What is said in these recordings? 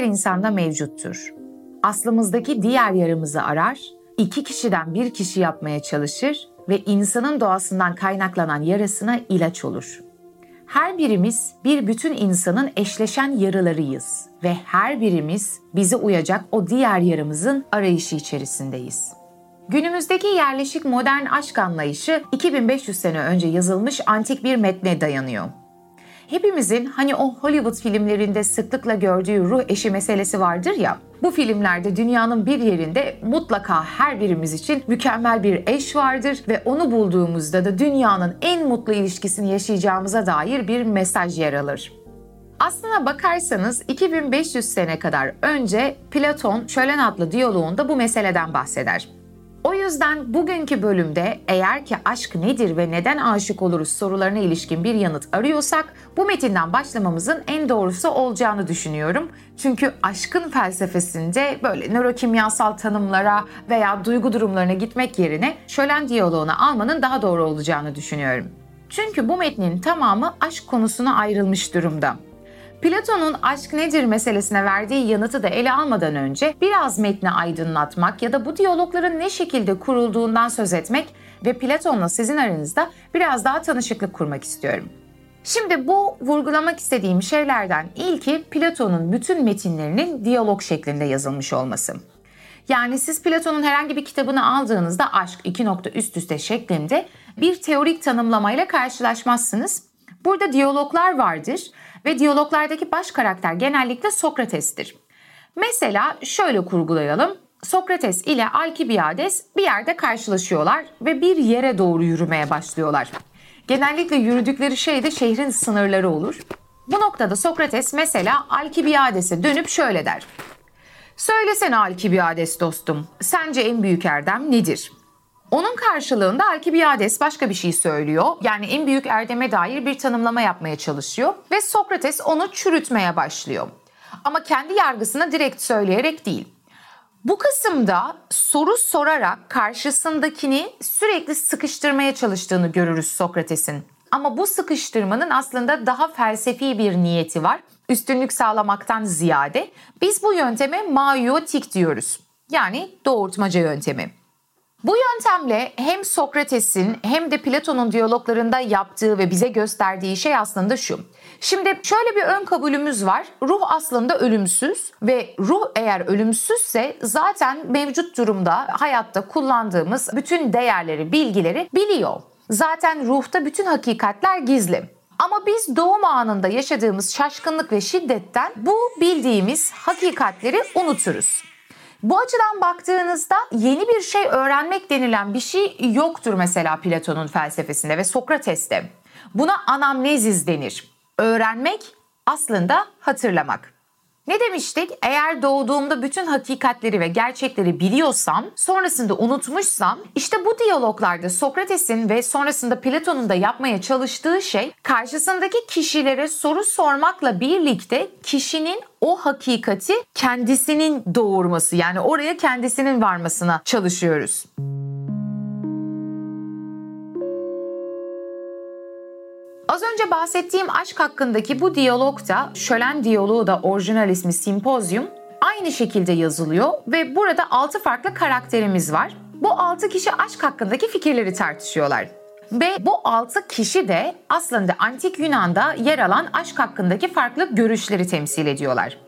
Her insanda mevcuttur. Aslımızdaki diğer yarımızı arar, iki kişiden bir kişi yapmaya çalışır ve insanın doğasından kaynaklanan yarasına ilaç olur. Her birimiz bir bütün insanın eşleşen yarılarıyız ve her birimiz bizi uyacak o diğer yarımızın arayışı içerisindeyiz. Günümüzdeki yerleşik modern aşk anlayışı 2500 sene önce yazılmış antik bir metne dayanıyor. Hepimizin hani o Hollywood filmlerinde sıklıkla gördüğü ruh eşi meselesi vardır ya. Bu filmlerde dünyanın bir yerinde mutlaka her birimiz için mükemmel bir eş vardır ve onu bulduğumuzda da dünyanın en mutlu ilişkisini yaşayacağımıza dair bir mesaj yer alır. Aslına bakarsanız 2500 sene kadar önce Platon Şölen adlı diyaloğunda bu meseleden bahseder. O yüzden bugünkü bölümde eğer ki aşk nedir ve neden aşık oluruz sorularına ilişkin bir yanıt arıyorsak bu metinden başlamamızın en doğrusu olacağını düşünüyorum. Çünkü aşkın felsefesinde böyle nörokimyasal tanımlara veya duygu durumlarına gitmek yerine şölen diyaloğuna almanın daha doğru olacağını düşünüyorum. Çünkü bu metnin tamamı aşk konusuna ayrılmış durumda. Platon'un aşk nedir meselesine verdiği yanıtı da ele almadan önce biraz metni aydınlatmak ya da bu diyalogların ne şekilde kurulduğundan söz etmek ve Platon'la sizin aranızda biraz daha tanışıklık kurmak istiyorum. Şimdi bu vurgulamak istediğim şeylerden ilki Platon'un bütün metinlerinin diyalog şeklinde yazılmış olması. Yani siz Platon'un herhangi bir kitabını aldığınızda aşk iki nokta üst üste şeklinde bir teorik tanımlamayla karşılaşmazsınız. Burada diyaloglar vardır ve diyaloglardaki baş karakter genellikle Sokrates'tir. Mesela şöyle kurgulayalım. Sokrates ile Alkibiades bir yerde karşılaşıyorlar ve bir yere doğru yürümeye başlıyorlar. Genellikle yürüdükleri şey de şehrin sınırları olur. Bu noktada Sokrates mesela Alkibiades'e dönüp şöyle der. Söylesene Alkibiades dostum, sence en büyük erdem nedir? Onun karşılığında Alkibiades başka bir şey söylüyor. Yani en büyük erdeme dair bir tanımlama yapmaya çalışıyor ve Sokrates onu çürütmeye başlıyor. Ama kendi yargısını direkt söyleyerek değil. Bu kısımda soru sorarak karşısındakini sürekli sıkıştırmaya çalıştığını görürüz Sokrates'in. Ama bu sıkıştırmanın aslında daha felsefi bir niyeti var. Üstünlük sağlamaktan ziyade biz bu yönteme maiotik diyoruz. Yani doğurtmaca yöntemi. Bu yöntemle hem Sokrates'in hem de Platon'un diyaloglarında yaptığı ve bize gösterdiği şey aslında şu. Şimdi şöyle bir ön kabulümüz var. Ruh aslında ölümsüz ve ruh eğer ölümsüzse zaten mevcut durumda hayatta kullandığımız bütün değerleri, bilgileri biliyor. Zaten ruhta bütün hakikatler gizli. Ama biz doğum anında yaşadığımız şaşkınlık ve şiddetten bu bildiğimiz hakikatleri unuturuz. Bu açıdan baktığınızda yeni bir şey öğrenmek denilen bir şey yoktur mesela Platon'un felsefesinde ve Sokrates'te. Buna anamnezis denir. Öğrenmek aslında hatırlamak. Ne demiştik? Eğer doğduğumda bütün hakikatleri ve gerçekleri biliyorsam, sonrasında unutmuşsam, işte bu diyaloglarda Sokrates'in ve sonrasında Platon'un da yapmaya çalıştığı şey, karşısındaki kişilere soru sormakla birlikte kişinin o hakikati kendisinin doğurması yani oraya kendisinin varmasına çalışıyoruz. Az önce bahsettiğim aşk hakkındaki bu diyalogda, Şölen diyaloğu da orijinal ismi Simpozyum, aynı şekilde yazılıyor ve burada 6 farklı karakterimiz var. Bu 6 kişi aşk hakkındaki fikirleri tartışıyorlar. Ve bu 6 kişi de aslında antik Yunan'da yer alan aşk hakkındaki farklı görüşleri temsil ediyorlar.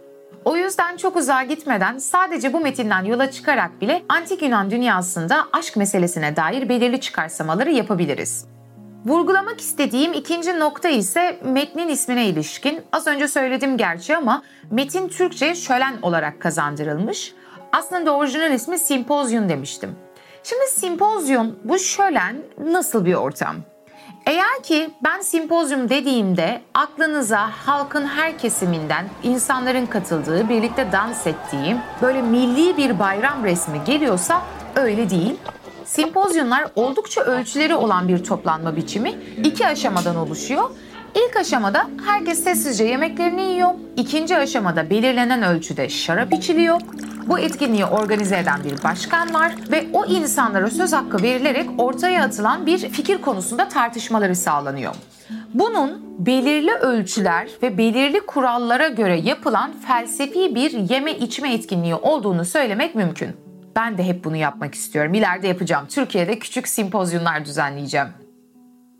O yüzden çok uzağa gitmeden sadece bu metinden yola çıkarak bile antik Yunan dünyasında aşk meselesine dair belirli çıkarsamaları yapabiliriz. Vurgulamak istediğim ikinci nokta ise metnin ismine ilişkin. Az önce söyledim gerçi ama metin Türkçe şölen olarak kazandırılmış. Aslında orijinal ismi simpozyum demiştim. Şimdi simpozyum, bu şölen nasıl bir ortam? Eğer ki ben simpozyum dediğimde aklınıza halkın her kesiminden insanların katıldığı, birlikte dans ettiği böyle milli bir bayram resmi geliyorsa öyle değil. Simpozyumlar oldukça ölçüleri olan bir toplanma biçimi iki aşamadan oluşuyor. İlk aşamada herkes sessizce yemeklerini yiyor. İkinci aşamada belirlenen ölçüde şarap içiliyor. Bu etkinliği organize eden bir başkan var ve o insanlara söz hakkı verilerek ortaya atılan bir fikir konusunda tartışmaları sağlanıyor. Bunun belirli ölçüler ve belirli kurallara göre yapılan felsefi bir yeme içme etkinliği olduğunu söylemek mümkün. Ben de hep bunu yapmak istiyorum. İleride yapacağım. Türkiye'de küçük simpozyumlar düzenleyeceğim.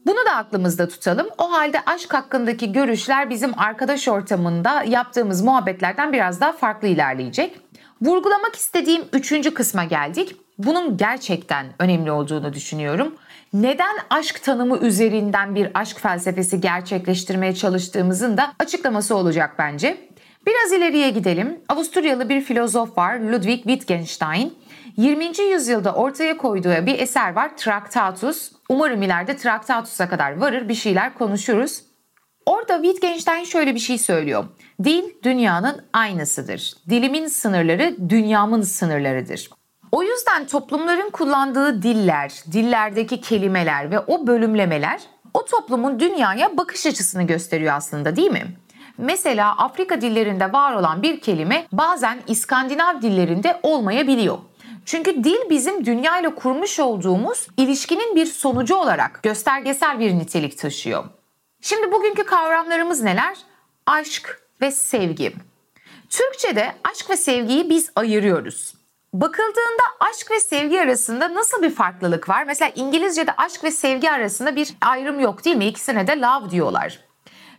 Bunu da aklımızda tutalım. O halde aşk hakkındaki görüşler bizim arkadaş ortamında yaptığımız muhabbetlerden biraz daha farklı ilerleyecek. Vurgulamak istediğim üçüncü kısma geldik. Bunun gerçekten önemli olduğunu düşünüyorum. Neden aşk tanımı üzerinden bir aşk felsefesi gerçekleştirmeye çalıştığımızın da açıklaması olacak bence. Biraz ileriye gidelim. Avusturyalı bir filozof var Ludwig Wittgenstein. 20. yüzyılda ortaya koyduğu bir eser var Traktatus. Umarım ileride Traktatus'a kadar varır bir şeyler konuşuruz. Orada Wittgenstein şöyle bir şey söylüyor. Dil dünyanın aynasıdır. Dilimin sınırları dünyamın sınırlarıdır. O yüzden toplumların kullandığı diller, dillerdeki kelimeler ve o bölümlemeler o toplumun dünyaya bakış açısını gösteriyor aslında değil mi? Mesela Afrika dillerinde var olan bir kelime bazen İskandinav dillerinde olmayabiliyor. Çünkü dil bizim dünya ile kurmuş olduğumuz ilişkinin bir sonucu olarak göstergesel bir nitelik taşıyor. Şimdi bugünkü kavramlarımız neler? Aşk ve sevgi. Türkçe'de aşk ve sevgiyi biz ayırıyoruz. Bakıldığında aşk ve sevgi arasında nasıl bir farklılık var? Mesela İngilizce'de aşk ve sevgi arasında bir ayrım yok değil mi? İkisine de love diyorlar.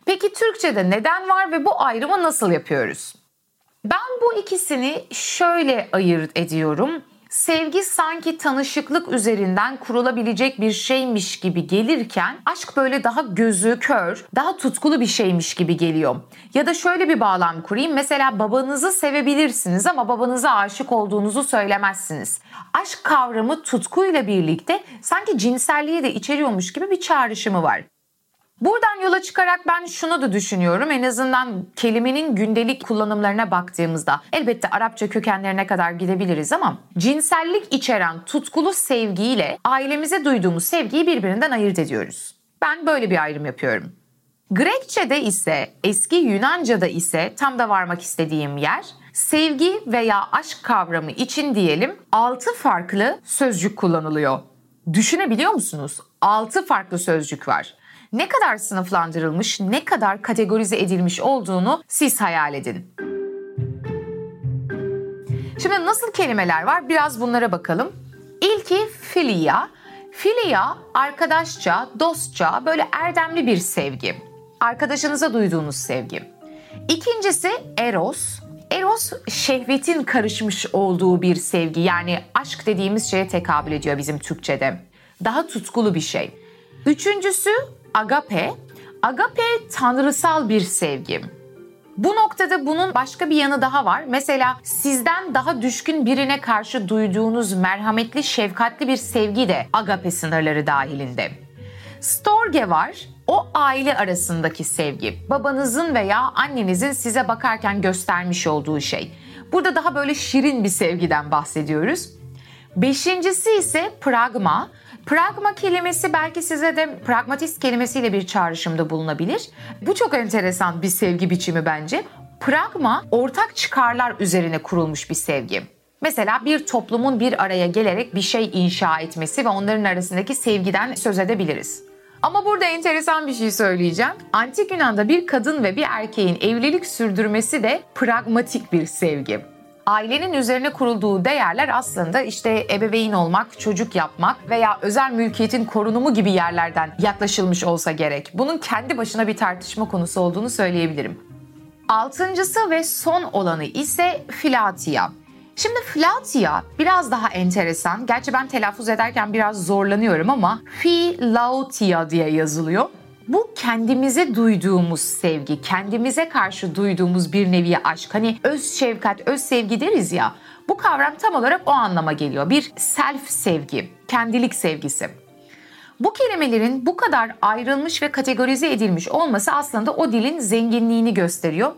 Peki Türkçe'de neden var ve bu ayrımı nasıl yapıyoruz? Ben bu ikisini şöyle ayırt ediyorum. Sevgi sanki tanışıklık üzerinden kurulabilecek bir şeymiş gibi gelirken aşk böyle daha gözü kör, daha tutkulu bir şeymiş gibi geliyor. Ya da şöyle bir bağlam kurayım. Mesela babanızı sevebilirsiniz ama babanıza aşık olduğunuzu söylemezsiniz. Aşk kavramı tutkuyla birlikte sanki cinselliği de içeriyormuş gibi bir çağrışımı var. Buradan yola çıkarak ben şunu da düşünüyorum. En azından kelimenin gündelik kullanımlarına baktığımızda elbette Arapça kökenlerine kadar gidebiliriz ama cinsellik içeren tutkulu sevgiyle ailemize duyduğumuz sevgiyi birbirinden ayırt ediyoruz. Ben böyle bir ayrım yapıyorum. Grekçe'de ise, eski Yunanca'da ise tam da varmak istediğim yer sevgi veya aşk kavramı için diyelim 6 farklı sözcük kullanılıyor. Düşünebiliyor musunuz? 6 farklı sözcük var ne kadar sınıflandırılmış, ne kadar kategorize edilmiş olduğunu siz hayal edin. Şimdi nasıl kelimeler var? Biraz bunlara bakalım. İlki filia. Filia arkadaşça, dostça, böyle erdemli bir sevgi. Arkadaşınıza duyduğunuz sevgi. İkincisi eros. Eros şehvetin karışmış olduğu bir sevgi. Yani aşk dediğimiz şeye tekabül ediyor bizim Türkçe'de. Daha tutkulu bir şey. Üçüncüsü agape. Agape tanrısal bir sevgi. Bu noktada bunun başka bir yanı daha var. Mesela sizden daha düşkün birine karşı duyduğunuz merhametli, şefkatli bir sevgi de agape sınırları dahilinde. Storge var. O aile arasındaki sevgi. Babanızın veya annenizin size bakarken göstermiş olduğu şey. Burada daha böyle şirin bir sevgiden bahsediyoruz. Beşincisi ise pragma. Pragma kelimesi belki size de pragmatist kelimesiyle bir çağrışımda bulunabilir. Bu çok enteresan bir sevgi biçimi bence. Pragma ortak çıkarlar üzerine kurulmuş bir sevgi. Mesela bir toplumun bir araya gelerek bir şey inşa etmesi ve onların arasındaki sevgiden söz edebiliriz. Ama burada enteresan bir şey söyleyeceğim. Antik Yunan'da bir kadın ve bir erkeğin evlilik sürdürmesi de pragmatik bir sevgi. Ailenin üzerine kurulduğu değerler aslında işte ebeveyn olmak, çocuk yapmak veya özel mülkiyetin korunumu gibi yerlerden yaklaşılmış olsa gerek. Bunun kendi başına bir tartışma konusu olduğunu söyleyebilirim. Altıncısı ve son olanı ise filatia. Şimdi filatia biraz daha enteresan. Gerçi ben telaffuz ederken biraz zorlanıyorum ama filautia diye yazılıyor. Bu kendimize duyduğumuz sevgi, kendimize karşı duyduğumuz bir nevi aşk. Hani öz şefkat, öz sevgi deriz ya. Bu kavram tam olarak o anlama geliyor. Bir self sevgi, kendilik sevgisi. Bu kelimelerin bu kadar ayrılmış ve kategorize edilmiş olması aslında o dilin zenginliğini gösteriyor.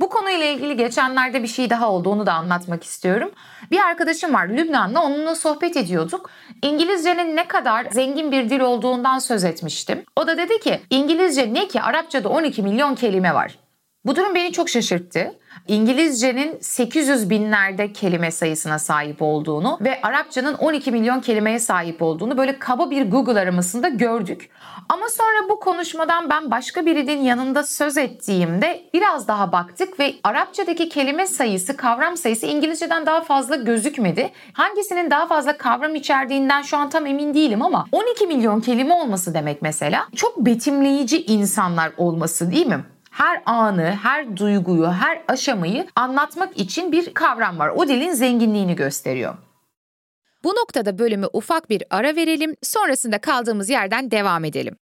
Bu konuyla ilgili geçenlerde bir şey daha oldu onu da anlatmak istiyorum. Bir arkadaşım var Lübnanlı onunla sohbet ediyorduk. İngilizcenin ne kadar zengin bir dil olduğundan söz etmiştim. O da dedi ki İngilizce ne ki Arapçada 12 milyon kelime var. Bu durum beni çok şaşırttı. İngilizcenin 800 binlerde kelime sayısına sahip olduğunu ve Arapçanın 12 milyon kelimeye sahip olduğunu böyle kaba bir Google aramasında gördük. Ama sonra bu konuşmadan ben başka birinin yanında söz ettiğimde biraz daha baktık ve Arapçadaki kelime sayısı, kavram sayısı İngilizceden daha fazla gözükmedi. Hangisinin daha fazla kavram içerdiğinden şu an tam emin değilim ama 12 milyon kelime olması demek mesela çok betimleyici insanlar olması değil mi? Her anı, her duyguyu, her aşamayı anlatmak için bir kavram var. O dilin zenginliğini gösteriyor. Bu noktada bölümü ufak bir ara verelim, sonrasında kaldığımız yerden devam edelim.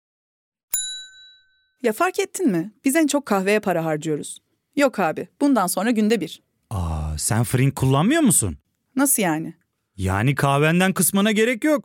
Ya fark ettin mi? Biz en çok kahveye para harcıyoruz. Yok abi, bundan sonra günde bir. Aa, sen Frink kullanmıyor musun? Nasıl yani? Yani kahvenden kısmına gerek yok.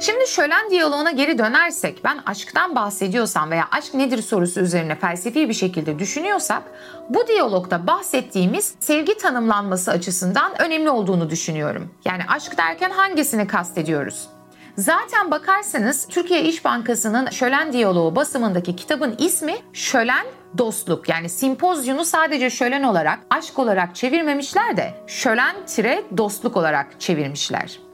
Şimdi şölen diyaloğuna geri dönersek ben aşktan bahsediyorsam veya aşk nedir sorusu üzerine felsefi bir şekilde düşünüyorsak bu diyalogda bahsettiğimiz sevgi tanımlanması açısından önemli olduğunu düşünüyorum. Yani aşk derken hangisini kastediyoruz? Zaten bakarsanız Türkiye İş Bankası'nın Şölen Diyaloğu basımındaki kitabın ismi Şölen Dostluk. Yani simpozyumu sadece şölen olarak, aşk olarak çevirmemişler de şölen tire dostluk olarak çevirmişler.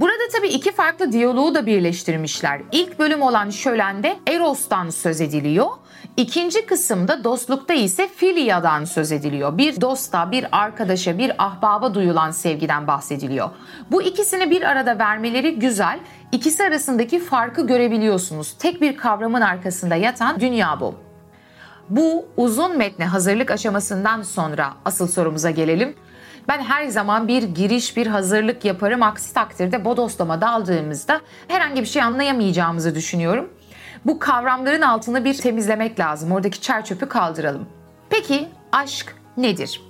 Burada tabii iki farklı diyaloğu da birleştirmişler. İlk bölüm olan Şölen'de Eros'tan söz ediliyor. İkinci kısımda dostlukta ise Filia'dan söz ediliyor. Bir dosta, bir arkadaşa, bir ahbaba duyulan sevgiden bahsediliyor. Bu ikisini bir arada vermeleri güzel. İkisi arasındaki farkı görebiliyorsunuz. Tek bir kavramın arkasında yatan dünya bu. Bu uzun metne hazırlık aşamasından sonra asıl sorumuza gelelim. Ben her zaman bir giriş, bir hazırlık yaparım. Aksi takdirde bodoslama daldığımızda herhangi bir şey anlayamayacağımızı düşünüyorum. Bu kavramların altını bir temizlemek lazım. Oradaki çer çöpü kaldıralım. Peki aşk nedir?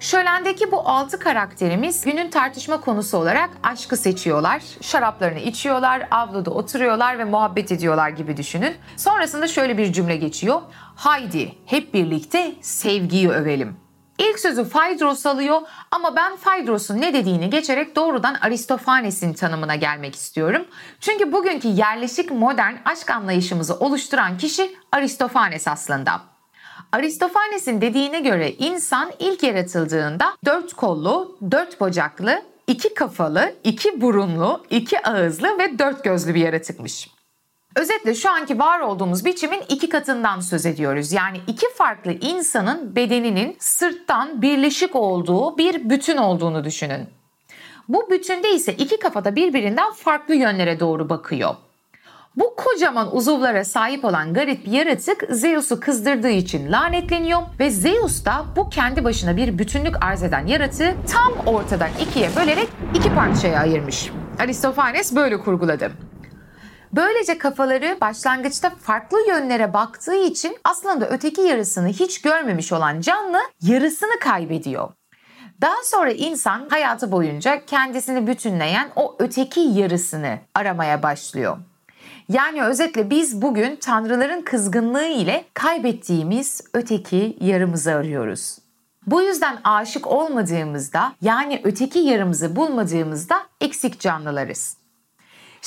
Şölendeki bu altı karakterimiz günün tartışma konusu olarak aşkı seçiyorlar. Şaraplarını içiyorlar, avluda oturuyorlar ve muhabbet ediyorlar gibi düşünün. Sonrasında şöyle bir cümle geçiyor. Haydi hep birlikte sevgiyi övelim. İlk sözü Phaedros alıyor ama ben Phaedros'un ne dediğini geçerek doğrudan Aristofanes'in tanımına gelmek istiyorum. Çünkü bugünkü yerleşik modern aşk anlayışımızı oluşturan kişi Aristofanes aslında. Aristofanes'in dediğine göre insan ilk yaratıldığında dört kollu, dört bacaklı, iki kafalı, iki burunlu, iki ağızlı ve dört gözlü bir yaratıkmış. Özetle şu anki var olduğumuz biçimin iki katından söz ediyoruz. Yani iki farklı insanın bedeninin sırttan birleşik olduğu bir bütün olduğunu düşünün. Bu bütünde ise iki kafada birbirinden farklı yönlere doğru bakıyor. Bu kocaman uzuvlara sahip olan garip bir yaratık Zeus'u kızdırdığı için lanetleniyor ve Zeus da bu kendi başına bir bütünlük arz eden yaratığı tam ortadan ikiye bölerek iki parçaya ayırmış. Aristofanes böyle kurguladı. Böylece kafaları başlangıçta farklı yönlere baktığı için aslında öteki yarısını hiç görmemiş olan canlı yarısını kaybediyor. Daha sonra insan hayatı boyunca kendisini bütünleyen o öteki yarısını aramaya başlıyor. Yani özetle biz bugün tanrıların kızgınlığı ile kaybettiğimiz öteki yarımızı arıyoruz. Bu yüzden aşık olmadığımızda yani öteki yarımızı bulmadığımızda eksik canlılarız.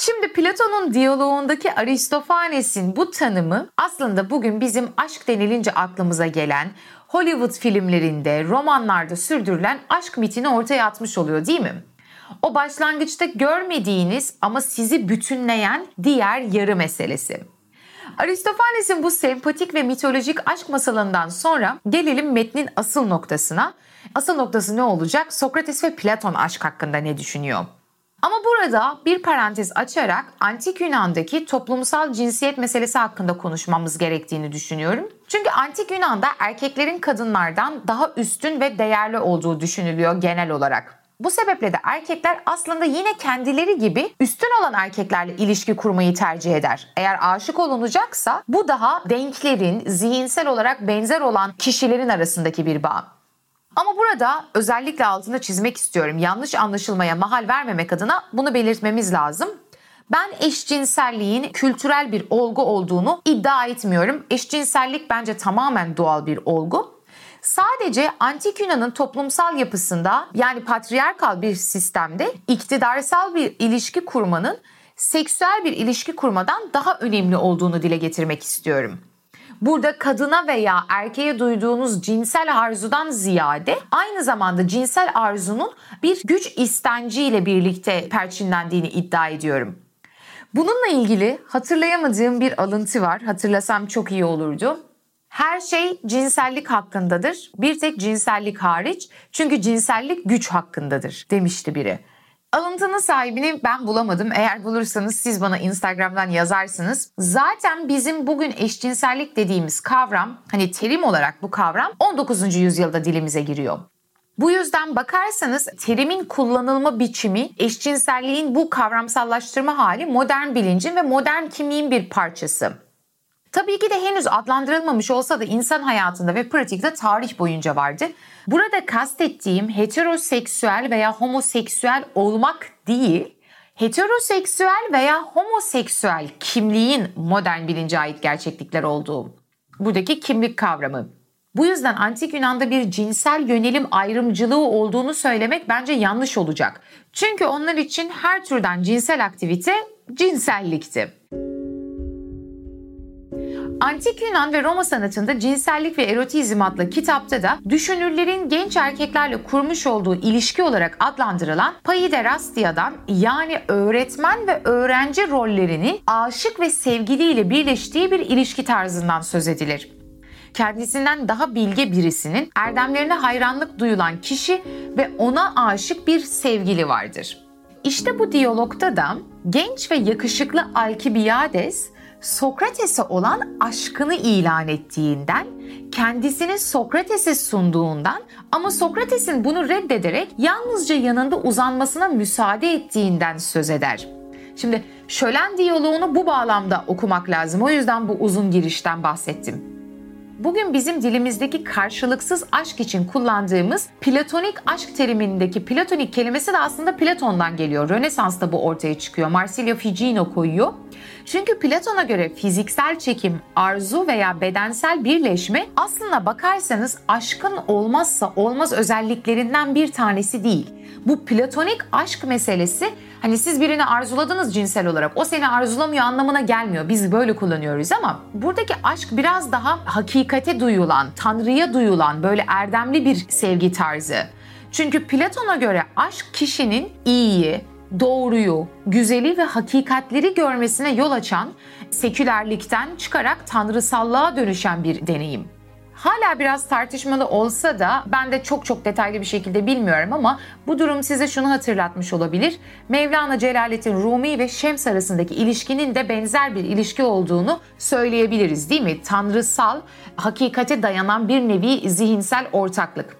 Şimdi Platon'un diyaloğundaki Aristofanes'in bu tanımı aslında bugün bizim aşk denilince aklımıza gelen Hollywood filmlerinde, romanlarda sürdürülen aşk mitini ortaya atmış oluyor değil mi? O başlangıçta görmediğiniz ama sizi bütünleyen diğer yarı meselesi. Aristofanes'in bu sempatik ve mitolojik aşk masalından sonra gelelim metnin asıl noktasına. Asıl noktası ne olacak? Sokrates ve Platon aşk hakkında ne düşünüyor? Ama burada bir parantez açarak antik Yunan'daki toplumsal cinsiyet meselesi hakkında konuşmamız gerektiğini düşünüyorum. Çünkü antik Yunan'da erkeklerin kadınlardan daha üstün ve değerli olduğu düşünülüyor genel olarak. Bu sebeple de erkekler aslında yine kendileri gibi üstün olan erkeklerle ilişki kurmayı tercih eder. Eğer aşık olunacaksa bu daha denklerin zihinsel olarak benzer olan kişilerin arasındaki bir bağ. Ama burada özellikle altını çizmek istiyorum. Yanlış anlaşılmaya mahal vermemek adına bunu belirtmemiz lazım. Ben eşcinselliğin kültürel bir olgu olduğunu iddia etmiyorum. Eşcinsellik bence tamamen doğal bir olgu. Sadece antik Yunan'ın toplumsal yapısında yani patriarkal bir sistemde iktidarsal bir ilişki kurmanın seksüel bir ilişki kurmadan daha önemli olduğunu dile getirmek istiyorum. Burada kadına veya erkeğe duyduğunuz cinsel arzudan ziyade aynı zamanda cinsel arzunun bir güç istenciyle birlikte perçinlendiğini iddia ediyorum. Bununla ilgili hatırlayamadığım bir alıntı var. Hatırlasam çok iyi olurdu. Her şey cinsellik hakkındadır. Bir tek cinsellik hariç. Çünkü cinsellik güç hakkındadır demişti biri. Alıntının sahibini ben bulamadım. Eğer bulursanız siz bana Instagram'dan yazarsınız. Zaten bizim bugün eşcinsellik dediğimiz kavram, hani terim olarak bu kavram 19. yüzyılda dilimize giriyor. Bu yüzden bakarsanız terimin kullanılma biçimi, eşcinselliğin bu kavramsallaştırma hali modern bilincin ve modern kimliğin bir parçası. Tabii ki de henüz adlandırılmamış olsa da insan hayatında ve pratikte tarih boyunca vardı. Burada kastettiğim heteroseksüel veya homoseksüel olmak değil, heteroseksüel veya homoseksüel kimliğin modern bilince ait gerçeklikler olduğu. Buradaki kimlik kavramı. Bu yüzden antik Yunan'da bir cinsel yönelim ayrımcılığı olduğunu söylemek bence yanlış olacak. Çünkü onlar için her türden cinsel aktivite cinsellikti. Antik Yunan ve Roma sanatında Cinsellik ve Erotizm adlı kitapta da düşünürlerin genç erkeklerle kurmuş olduğu ilişki olarak adlandırılan paiderastiya'dan yani öğretmen ve öğrenci rollerinin aşık ve sevgiliyle birleştiği bir ilişki tarzından söz edilir kendisinden daha bilge birisinin erdemlerine hayranlık duyulan kişi ve ona aşık bir sevgili vardır. İşte bu diyalogta da genç ve yakışıklı Alkibiades Sokrates'e olan aşkını ilan ettiğinden, kendisini Sokrates'e sunduğundan ama Sokrates'in bunu reddederek yalnızca yanında uzanmasına müsaade ettiğinden söz eder. Şimdi şölen diyaloğunu bu bağlamda okumak lazım. O yüzden bu uzun girişten bahsettim. Bugün bizim dilimizdeki karşılıksız aşk için kullandığımız platonik aşk terimindeki platonik kelimesi de aslında Platon'dan geliyor. Rönesans'ta bu ortaya çıkıyor. Marsilio Ficino koyuyor. Çünkü Platon'a göre fiziksel çekim, arzu veya bedensel birleşme aslında bakarsanız aşkın olmazsa olmaz özelliklerinden bir tanesi değil. Bu platonik aşk meselesi hani siz birini arzuladınız cinsel olarak o seni arzulamıyor anlamına gelmiyor. Biz böyle kullanıyoruz ama buradaki aşk biraz daha hakikate duyulan, tanrıya duyulan böyle erdemli bir sevgi tarzı. Çünkü Platon'a göre aşk kişinin iyiyi, doğruyu, güzeli ve hakikatleri görmesine yol açan sekülerlikten çıkarak tanrısallığa dönüşen bir deneyim. Hala biraz tartışmalı olsa da ben de çok çok detaylı bir şekilde bilmiyorum ama bu durum size şunu hatırlatmış olabilir. Mevlana Celaleddin Rumi ve Şems arasındaki ilişkinin de benzer bir ilişki olduğunu söyleyebiliriz değil mi? Tanrısal, hakikate dayanan bir nevi zihinsel ortaklık.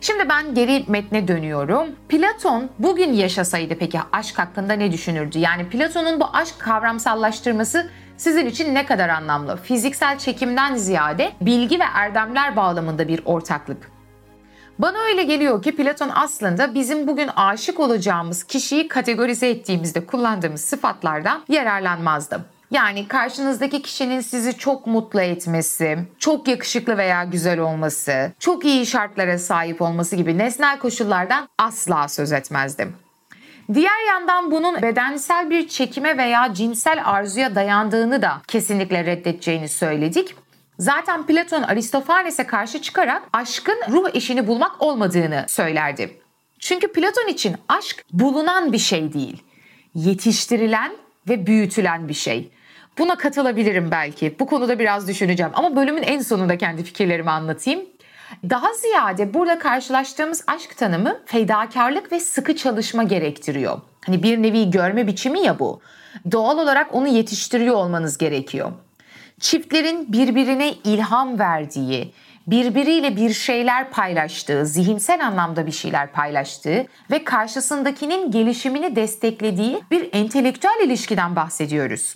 Şimdi ben geri metne dönüyorum. Platon bugün yaşasaydı peki aşk hakkında ne düşünürdü? Yani Platon'un bu aşk kavramsallaştırması sizin için ne kadar anlamlı? Fiziksel çekimden ziyade bilgi ve erdemler bağlamında bir ortaklık. Bana öyle geliyor ki Platon aslında bizim bugün aşık olacağımız kişiyi kategorize ettiğimizde kullandığımız sıfatlardan yararlanmazdı. Yani karşınızdaki kişinin sizi çok mutlu etmesi, çok yakışıklı veya güzel olması, çok iyi şartlara sahip olması gibi nesnel koşullardan asla söz etmezdim. Diğer yandan bunun bedensel bir çekime veya cinsel arzuya dayandığını da kesinlikle reddedeceğini söyledik. Zaten Platon Aristofanes'e karşı çıkarak aşkın ruh eşini bulmak olmadığını söylerdi. Çünkü Platon için aşk bulunan bir şey değil, yetiştirilen ve büyütülen bir şey. Buna katılabilirim belki. Bu konuda biraz düşüneceğim ama bölümün en sonunda kendi fikirlerimi anlatayım. Daha ziyade burada karşılaştığımız aşk tanımı fedakarlık ve sıkı çalışma gerektiriyor. Hani bir nevi görme biçimi ya bu. Doğal olarak onu yetiştiriyor olmanız gerekiyor. Çiftlerin birbirine ilham verdiği, birbiriyle bir şeyler paylaştığı, zihinsel anlamda bir şeyler paylaştığı ve karşısındakinin gelişimini desteklediği bir entelektüel ilişkiden bahsediyoruz.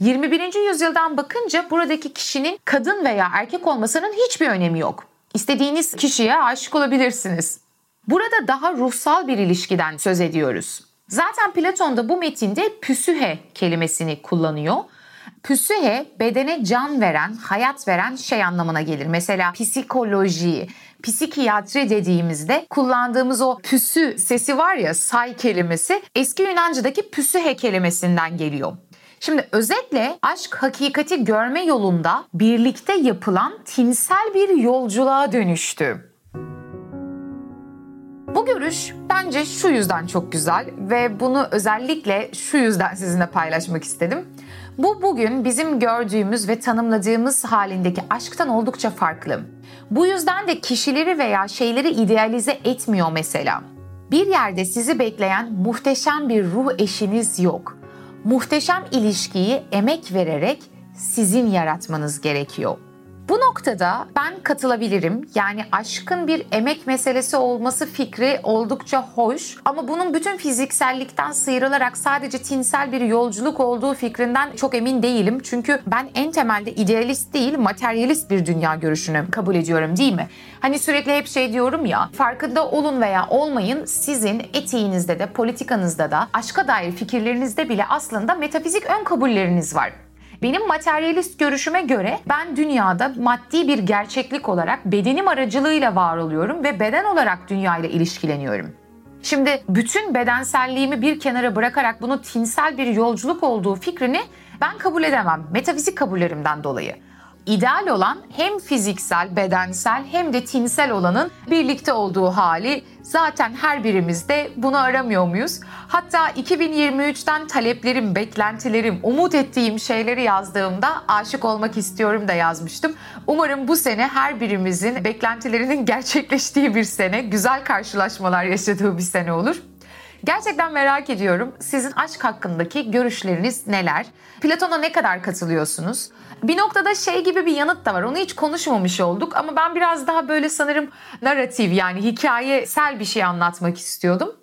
21. yüzyıldan bakınca buradaki kişinin kadın veya erkek olmasının hiçbir önemi yok. İstediğiniz kişiye aşık olabilirsiniz. Burada daha ruhsal bir ilişkiden söz ediyoruz. Zaten Platon da bu metinde püsühe kelimesini kullanıyor. Püsühe bedene can veren, hayat veren şey anlamına gelir. Mesela psikoloji, psikiyatri dediğimizde kullandığımız o püsü sesi var ya say kelimesi eski Yunanca'daki püsühe kelimesinden geliyor. Şimdi özetle aşk hakikati görme yolunda birlikte yapılan tinsel bir yolculuğa dönüştü. Bu görüş bence şu yüzden çok güzel ve bunu özellikle şu yüzden sizinle paylaşmak istedim. Bu bugün bizim gördüğümüz ve tanımladığımız halindeki aşktan oldukça farklı. Bu yüzden de kişileri veya şeyleri idealize etmiyor mesela. Bir yerde sizi bekleyen muhteşem bir ruh eşiniz yok muhteşem ilişkiyi emek vererek sizin yaratmanız gerekiyor. Bu noktada ben katılabilirim. Yani aşkın bir emek meselesi olması fikri oldukça hoş ama bunun bütün fiziksellikten sıyrılarak sadece tinsel bir yolculuk olduğu fikrinden çok emin değilim. Çünkü ben en temelde idealist değil, materyalist bir dünya görüşünü kabul ediyorum değil mi? Hani sürekli hep şey diyorum ya, farkında olun veya olmayın sizin etiğinizde de, politikanızda da, aşka dair fikirlerinizde bile aslında metafizik ön kabulleriniz var. Benim materyalist görüşüme göre ben dünyada maddi bir gerçeklik olarak bedenim aracılığıyla var oluyorum ve beden olarak dünyayla ilişkileniyorum. Şimdi bütün bedenselliğimi bir kenara bırakarak bunu tinsel bir yolculuk olduğu fikrini ben kabul edemem metafizik kabullerimden dolayı. İdeal olan hem fiziksel, bedensel hem de tinsel olanın birlikte olduğu hali zaten her birimiz de bunu aramıyor muyuz? Hatta 2023'ten taleplerim, beklentilerim, umut ettiğim şeyleri yazdığımda aşık olmak istiyorum da yazmıştım. Umarım bu sene her birimizin beklentilerinin gerçekleştiği bir sene, güzel karşılaşmalar yaşadığı bir sene olur. Gerçekten merak ediyorum. Sizin aşk hakkındaki görüşleriniz neler? Platon'a ne kadar katılıyorsunuz? Bir noktada şey gibi bir yanıt da var. Onu hiç konuşmamış olduk ama ben biraz daha böyle sanırım narratif yani hikayesel bir şey anlatmak istiyordum.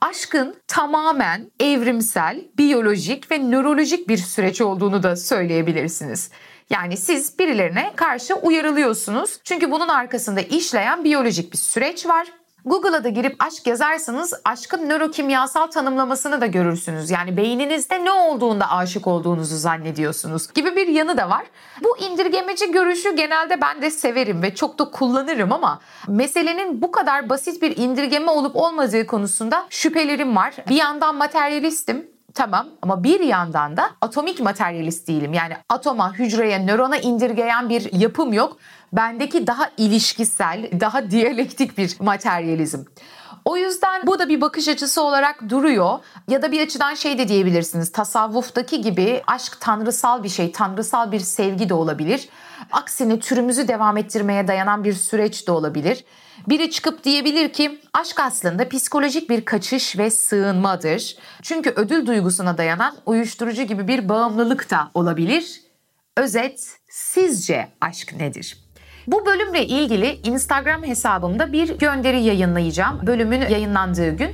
Aşkın tamamen evrimsel, biyolojik ve nörolojik bir süreç olduğunu da söyleyebilirsiniz. Yani siz birilerine karşı uyarılıyorsunuz. Çünkü bunun arkasında işleyen biyolojik bir süreç var Google'a da girip aşk yazarsanız aşkın nörokimyasal tanımlamasını da görürsünüz. Yani beyninizde ne olduğunda aşık olduğunuzu zannediyorsunuz gibi bir yanı da var. Bu indirgemeci görüşü genelde ben de severim ve çok da kullanırım ama meselenin bu kadar basit bir indirgeme olup olmadığı konusunda şüphelerim var. Bir yandan materyalistim Tamam ama bir yandan da atomik materyalist değilim. Yani atoma, hücreye, nörona indirgeyen bir yapım yok. Bendeki daha ilişkisel, daha diyalektik bir materyalizm. O yüzden bu da bir bakış açısı olarak duruyor. Ya da bir açıdan şey de diyebilirsiniz. Tasavvuftaki gibi aşk tanrısal bir şey, tanrısal bir sevgi de olabilir. Aksine türümüzü devam ettirmeye dayanan bir süreç de olabilir. Biri çıkıp diyebilir ki aşk aslında psikolojik bir kaçış ve sığınmadır. Çünkü ödül duygusuna dayanan uyuşturucu gibi bir bağımlılık da olabilir. Özet, sizce aşk nedir? Bu bölümle ilgili Instagram hesabımda bir gönderi yayınlayacağım. Bölümün yayınlandığı gün.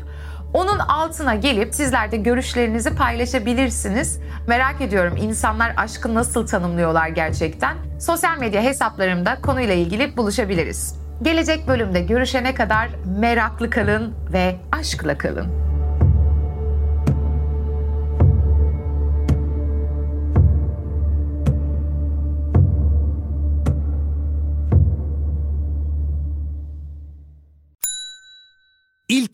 Onun altına gelip sizler de görüşlerinizi paylaşabilirsiniz. Merak ediyorum insanlar aşkı nasıl tanımlıyorlar gerçekten. Sosyal medya hesaplarımda konuyla ilgili buluşabiliriz. Gelecek bölümde görüşene kadar meraklı kalın ve aşkla kalın.